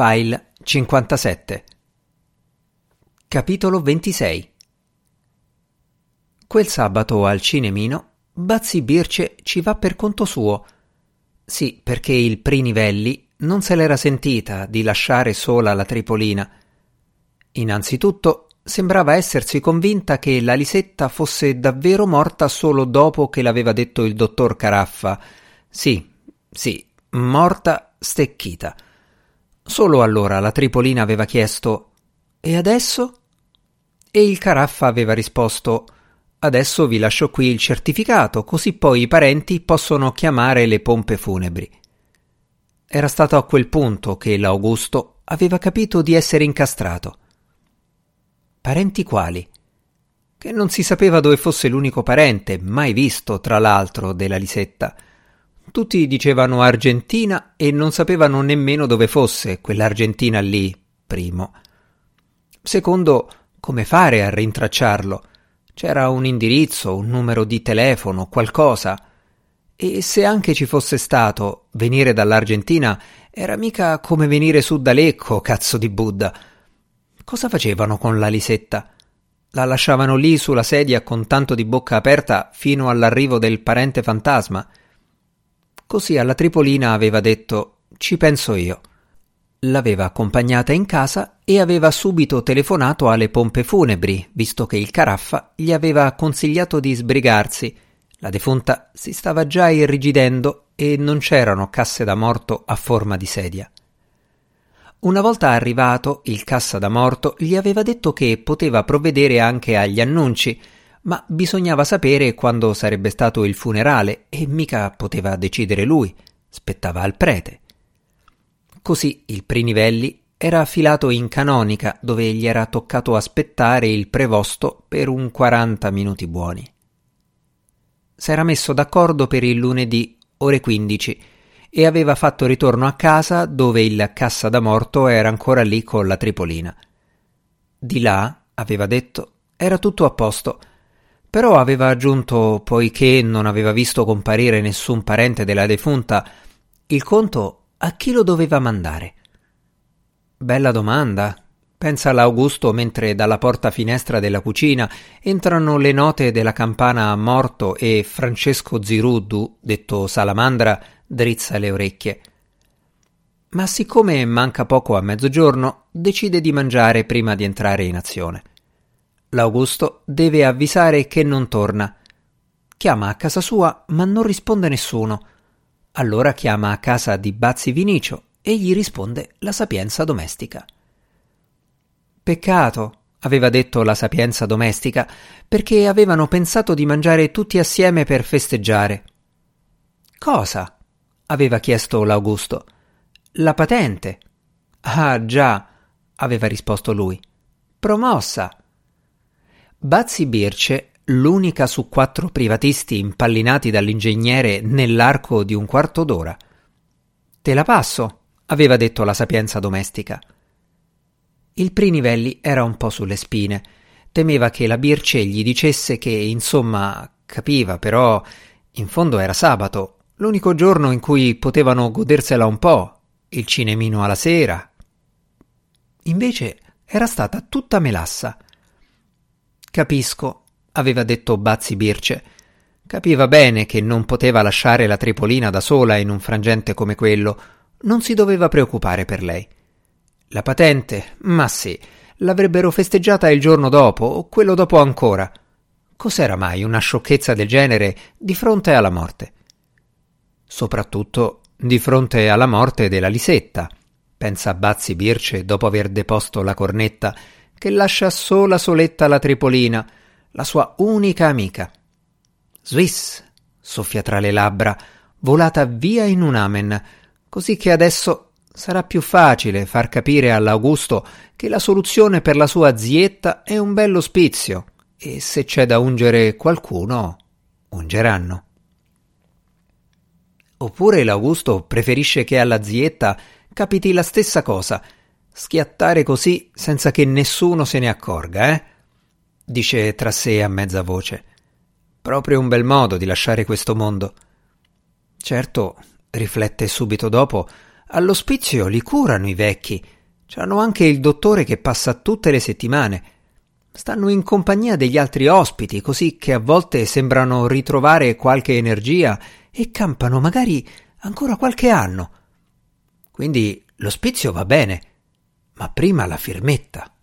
File 57 Capitolo 26 Quel sabato al cinemino Bazzi Birce ci va per conto suo. Sì, perché il Prinivelli non se l'era sentita di lasciare sola la Tripolina. Innanzitutto sembrava essersi convinta che la Lisetta fosse davvero morta solo dopo che l'aveva detto il dottor Caraffa. Sì, sì, morta stecchita. Solo allora la Tripolina aveva chiesto E adesso? E il Caraffa aveva risposto Adesso vi lascio qui il certificato, così poi i parenti possono chiamare le pompe funebri. Era stato a quel punto che l'Augusto aveva capito di essere incastrato. Parenti quali? Che non si sapeva dove fosse l'unico parente, mai visto, tra l'altro, della Lisetta. Tutti dicevano Argentina e non sapevano nemmeno dove fosse quell'Argentina lì, primo. Secondo, come fare a rintracciarlo? C'era un indirizzo, un numero di telefono, qualcosa. E se anche ci fosse stato, venire dall'Argentina era mica come venire su da Lecco, cazzo di Buddha. Cosa facevano con la Lisetta? La lasciavano lì sulla sedia con tanto di bocca aperta fino all'arrivo del parente fantasma. Così alla Tripolina aveva detto ci penso io. L'aveva accompagnata in casa e aveva subito telefonato alle pompe funebri, visto che il Caraffa gli aveva consigliato di sbrigarsi. La defunta si stava già irrigidendo e non c'erano casse da morto a forma di sedia. Una volta arrivato, il cassa da morto gli aveva detto che poteva provvedere anche agli annunci, ma bisognava sapere quando sarebbe stato il funerale e mica poteva decidere lui, spettava al prete. Così il Prinivelli era affilato in canonica dove gli era toccato aspettare il prevosto per un quaranta minuti buoni. S'era messo d'accordo per il lunedì, ore quindici, e aveva fatto ritorno a casa dove il cassa da morto era ancora lì con la tripolina. Di là, aveva detto, era tutto a posto, però aveva aggiunto, poiché non aveva visto comparire nessun parente della defunta, il conto a chi lo doveva mandare. Bella domanda, pensa l'Augusto mentre dalla porta finestra della cucina entrano le note della campana a morto e Francesco Ziruddu, detto Salamandra, drizza le orecchie. Ma siccome manca poco a mezzogiorno, decide di mangiare prima di entrare in azione. L'Augusto deve avvisare che non torna. Chiama a casa sua, ma non risponde nessuno. Allora chiama a casa di Bazzi Vinicio e gli risponde la sapienza domestica. Peccato, aveva detto la sapienza domestica, perché avevano pensato di mangiare tutti assieme per festeggiare. Cosa? aveva chiesto l'Augusto. La patente. Ah, già, aveva risposto lui. Promossa. Bazzi Birce, l'unica su quattro privatisti impallinati dall'ingegnere nell'arco di un quarto d'ora. Te la passo, aveva detto la sapienza domestica. Il Prinivelli era un po' sulle spine. Temeva che la Birce gli dicesse che, insomma, capiva, però in fondo era sabato l'unico giorno in cui potevano godersela un po', il cinemino alla sera. Invece era stata tutta melassa. Capisco, aveva detto Bazzi Birce. Capiva bene che non poteva lasciare la Tripolina da sola in un frangente come quello. Non si doveva preoccupare per lei. La patente? Ma sì, l'avrebbero festeggiata il giorno dopo o quello dopo ancora. Cos'era mai una sciocchezza del genere di fronte alla morte? soprattutto di fronte alla morte della Lisetta, pensa Bazzi Birce dopo aver deposto la cornetta, che lascia sola soletta la Tripolina, la sua unica amica. Swiss, soffia tra le labbra, volata via in un amen, così che adesso sarà più facile far capire all'Augusto che la soluzione per la sua zietta è un bello spizio, e se c'è da ungere qualcuno, ungeranno. Oppure l'Augusto preferisce che alla zietta capiti la stessa cosa, schiattare così senza che nessuno se ne accorga, eh? dice tra sé a mezza voce. Proprio un bel modo di lasciare questo mondo. Certo, riflette subito dopo, all'ospizio li curano i vecchi. C'hanno anche il dottore che passa tutte le settimane. Stanno in compagnia degli altri ospiti, così che a volte sembrano ritrovare qualche energia e campano magari ancora qualche anno. Quindi l'ospizio va bene, ma prima la firmetta.